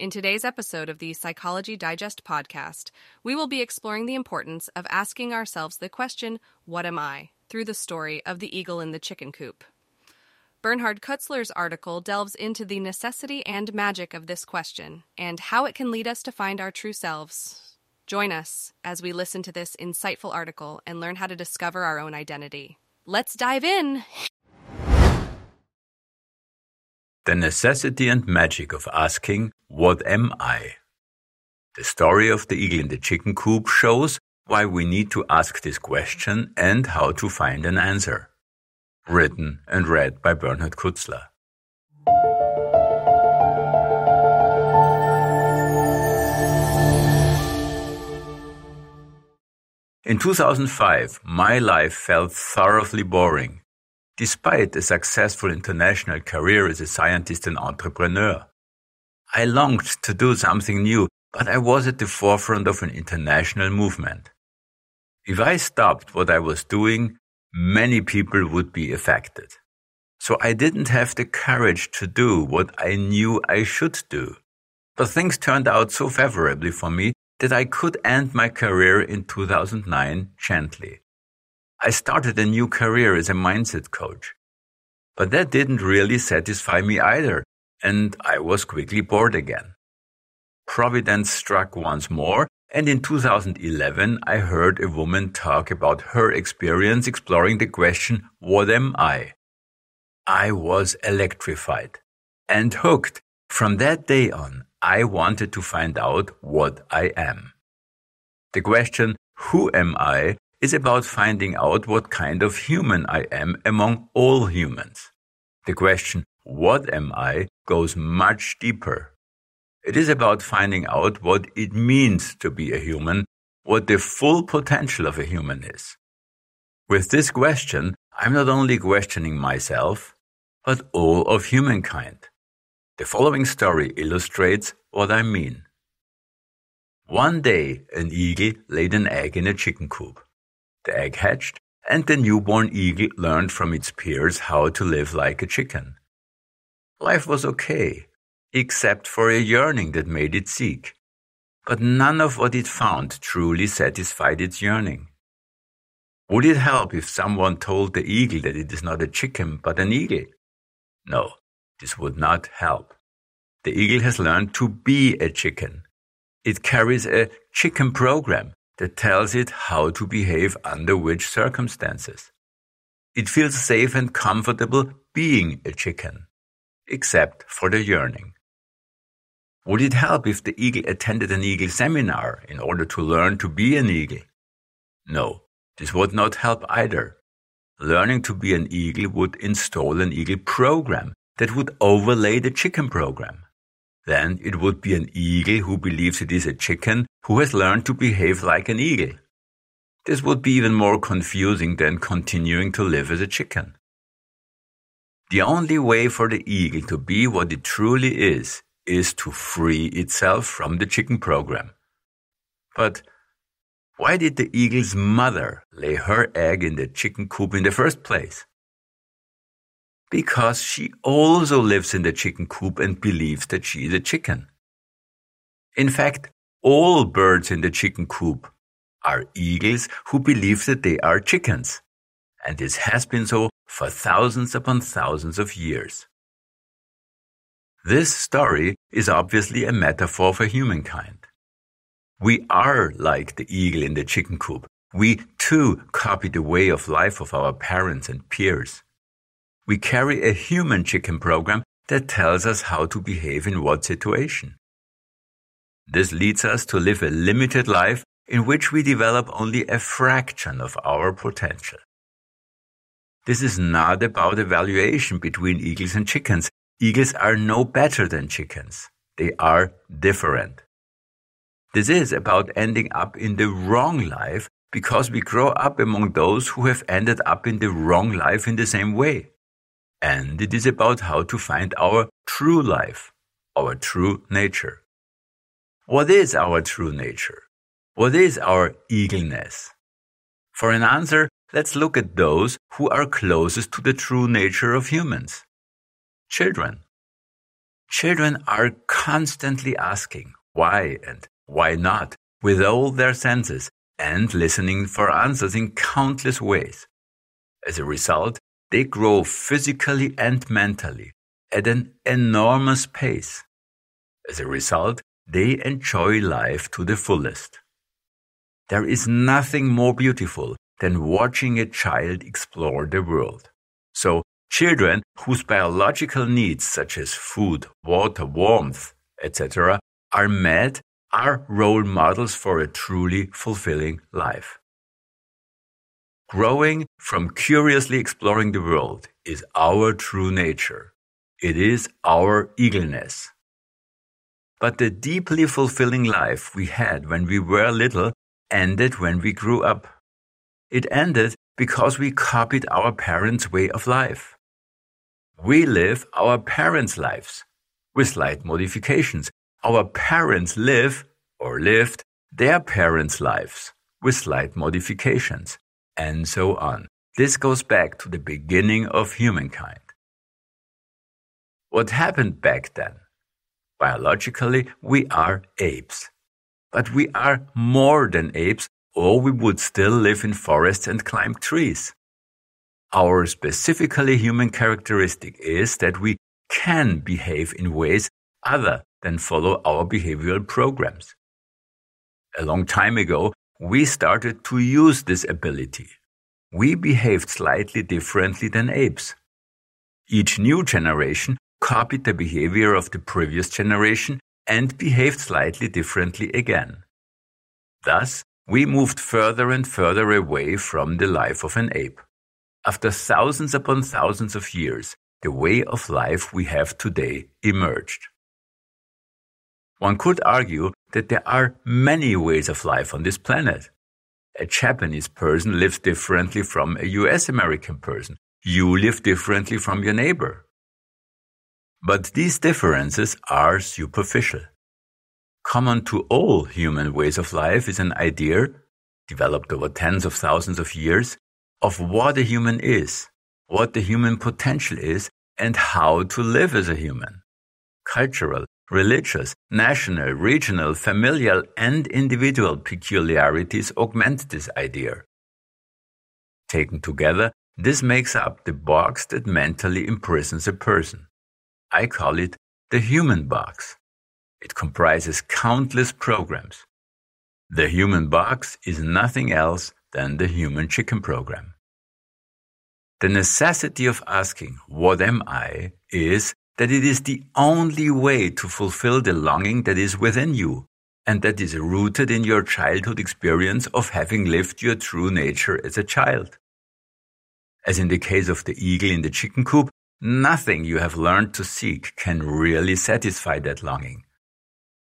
In today's episode of the Psychology Digest podcast, we will be exploring the importance of asking ourselves the question, What am I? through the story of the eagle in the chicken coop. Bernhard Kutzler's article delves into the necessity and magic of this question and how it can lead us to find our true selves. Join us as we listen to this insightful article and learn how to discover our own identity. Let's dive in! The necessity and magic of asking, What am I? The story of the eagle in the chicken coop shows why we need to ask this question and how to find an answer written and read by Bernhard Kutzler. In 2005, my life felt thoroughly boring, despite a successful international career as a scientist and entrepreneur. I longed to do something new, but I was at the forefront of an international movement. If I stopped what I was doing, many people would be affected. So I didn't have the courage to do what I knew I should do. But things turned out so favorably for me that I could end my career in 2009 gently. I started a new career as a mindset coach. But that didn't really satisfy me either, and I was quickly bored again. Providence struck once more, and in 2011, I heard a woman talk about her experience exploring the question, What am I? I was electrified and hooked. From that day on, I wanted to find out what I am. The question, Who am I? Is about finding out what kind of human I am among all humans. The question, What am I? goes much deeper. It is about finding out what it means to be a human, what the full potential of a human is. With this question, I'm not only questioning myself, but all of humankind. The following story illustrates what I mean. One day, an eagle laid an egg in a chicken coop. The egg hatched, and the newborn eagle learned from its peers how to live like a chicken. Life was okay except for a yearning that made it seek. But none of what it found truly satisfied its yearning. Would it help if someone told the eagle that it is not a chicken but an eagle? No, this would not help. The eagle has learned to be a chicken. It carries a chicken program that tells it how to behave under which circumstances. It feels safe and comfortable being a chicken, except for the yearning. Would it help if the eagle attended an eagle seminar in order to learn to be an eagle? No, this would not help either. Learning to be an eagle would install an eagle program that would overlay the chicken program. Then it would be an eagle who believes it is a chicken who has learned to behave like an eagle. This would be even more confusing than continuing to live as a chicken. The only way for the eagle to be what it truly is is to free itself from the chicken program. But why did the eagle's mother lay her egg in the chicken coop in the first place? Because she also lives in the chicken coop and believes that she is a chicken. In fact, all birds in the chicken coop are eagles who believe that they are chickens. And this has been so for thousands upon thousands of years. This story is obviously a metaphor for humankind. We are like the eagle in the chicken coop. We too copy the way of life of our parents and peers. We carry a human chicken program that tells us how to behave in what situation. This leads us to live a limited life in which we develop only a fraction of our potential. This is not about evaluation between eagles and chickens. Eagles are no better than chickens. They are different. This is about ending up in the wrong life because we grow up among those who have ended up in the wrong life in the same way. And it is about how to find our true life, our true nature. What is our true nature? What is our eagleness? For an answer, let's look at those who are closest to the true nature of humans. Children. Children are constantly asking why and why not with all their senses and listening for answers in countless ways. As a result, they grow physically and mentally at an enormous pace. As a result, they enjoy life to the fullest. There is nothing more beautiful than watching a child explore the world. So, children whose biological needs such as food, water, warmth, etc. are met are role models for a truly fulfilling life. Growing from curiously exploring the world is our true nature. It is our eagleness. But the deeply fulfilling life we had when we were little ended when we grew up. It ended because we copied our parents' way of life. We live our parents' lives with slight modifications our parents live or lived their parents' lives with slight modifications, and so on. This goes back to the beginning of humankind. What happened back then? Biologically, we are apes. But we are more than apes, or we would still live in forests and climb trees. Our specifically human characteristic is that we can behave in ways other than follow our behavioral programs. A long time ago, we started to use this ability. We behaved slightly differently than apes. Each new generation copied the behavior of the previous generation and behaved slightly differently again. Thus, we moved further and further away from the life of an ape. After thousands upon thousands of years, the way of life we have today emerged. One could argue that there are many ways of life on this planet. A Japanese person lives differently from a US American person. You live differently from your neighbor. But these differences are superficial. Common to all human ways of life is an idea, developed over tens of thousands of years, of what a human is, what the human potential is, and how to live as a human. Cultural, Religious, national, regional, familial, and individual peculiarities augment this idea. Taken together, this makes up the box that mentally imprisons a person. I call it the human box. It comprises countless programs. The human box is nothing else than the human chicken program. The necessity of asking, What am I? is that it is the only way to fulfill the longing that is within you and that is rooted in your childhood experience of having lived your true nature as a child. As in the case of the eagle in the chicken coop, nothing you have learned to seek can really satisfy that longing.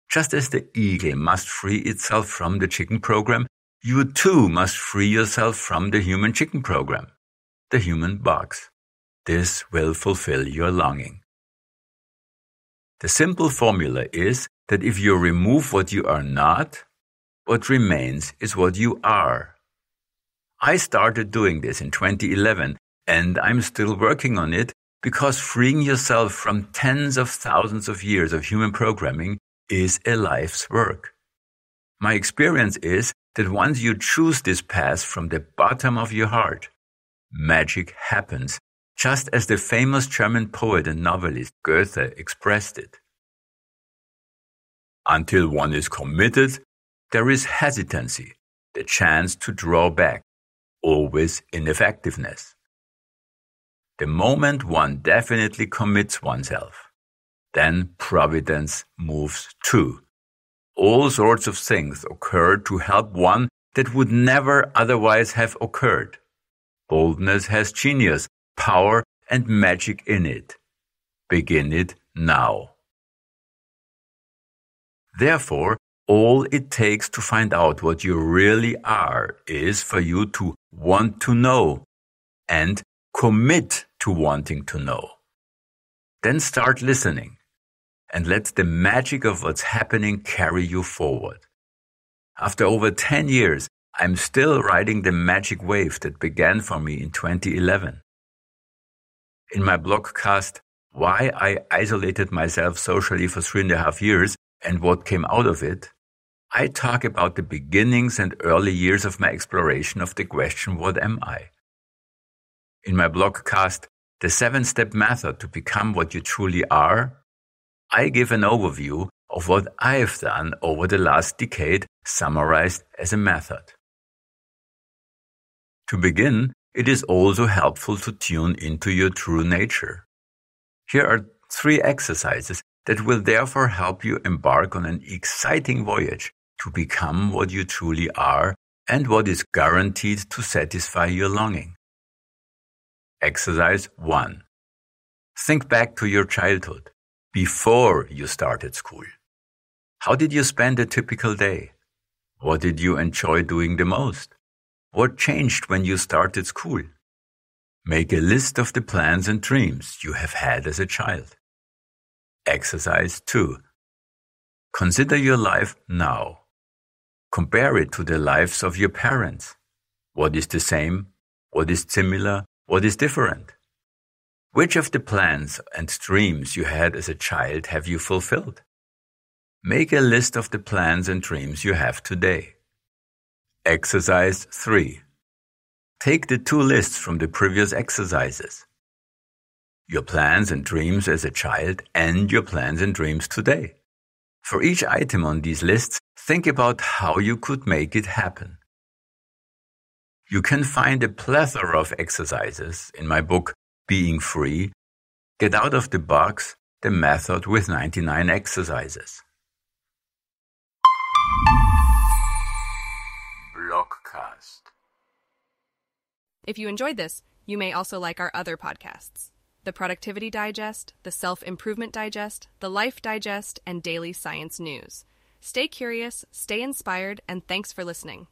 Just as the eagle must free itself from the chicken program, you too must free yourself from the human chicken program, the human box. This will fulfill your longing. The simple formula is that if you remove what you are not, what remains is what you are. I started doing this in 2011 and I'm still working on it because freeing yourself from tens of thousands of years of human programming is a life's work. My experience is that once you choose this path from the bottom of your heart, magic happens just as the famous German poet and novelist Goethe expressed it. Until one is committed, there is hesitancy, the chance to draw back, always ineffectiveness. The moment one definitely commits oneself, then providence moves too. All sorts of things occur to help one that would never otherwise have occurred. Boldness has genius, power, and magic in it. Begin it now. Therefore, All it takes to find out what you really are is for you to want to know and commit to wanting to know. Then start listening and let the magic of what's happening carry you forward. After over 10 years, I'm still riding the magic wave that began for me in 2011. In my blogcast, Why I Isolated Myself Socially for Three and a Half Years and What Came Out of It, I talk about the beginnings and early years of my exploration of the question, What am I? In my blogcast, The Seven Step Method to Become What You Truly Are, I give an overview of what I've done over the last decade, summarized as a method. To begin, it is also helpful to tune into your true nature. Here are three exercises that will therefore help you embark on an exciting voyage to become what you truly are and what is guaranteed to satisfy your longing. Exercise 1. Think back to your childhood, before you started school. How did you spend a typical day? What did you enjoy doing the most? What changed when you started school? Make a list of the plans and dreams you have had as a child. Exercise 2. Consider your life now. Compare it to the lives of your parents. What is the same? What is similar? What is different? Which of the plans and dreams you had as a child have you fulfilled? Make a list of the plans and dreams you have today. Exercise 3. Take the two lists from the previous exercises. Your plans and dreams as a child and your plans and dreams today. For each item on these lists, think about how you could make it happen. You can find a plethora of exercises in my book, Being Free. Get out of the box, the method with 99 exercises. Blogcast. If you enjoyed this, you may also like our other podcasts the Productivity Digest, the Self Improvement Digest, the Life Digest, and Daily Science News. Stay curious, stay inspired, and thanks for listening.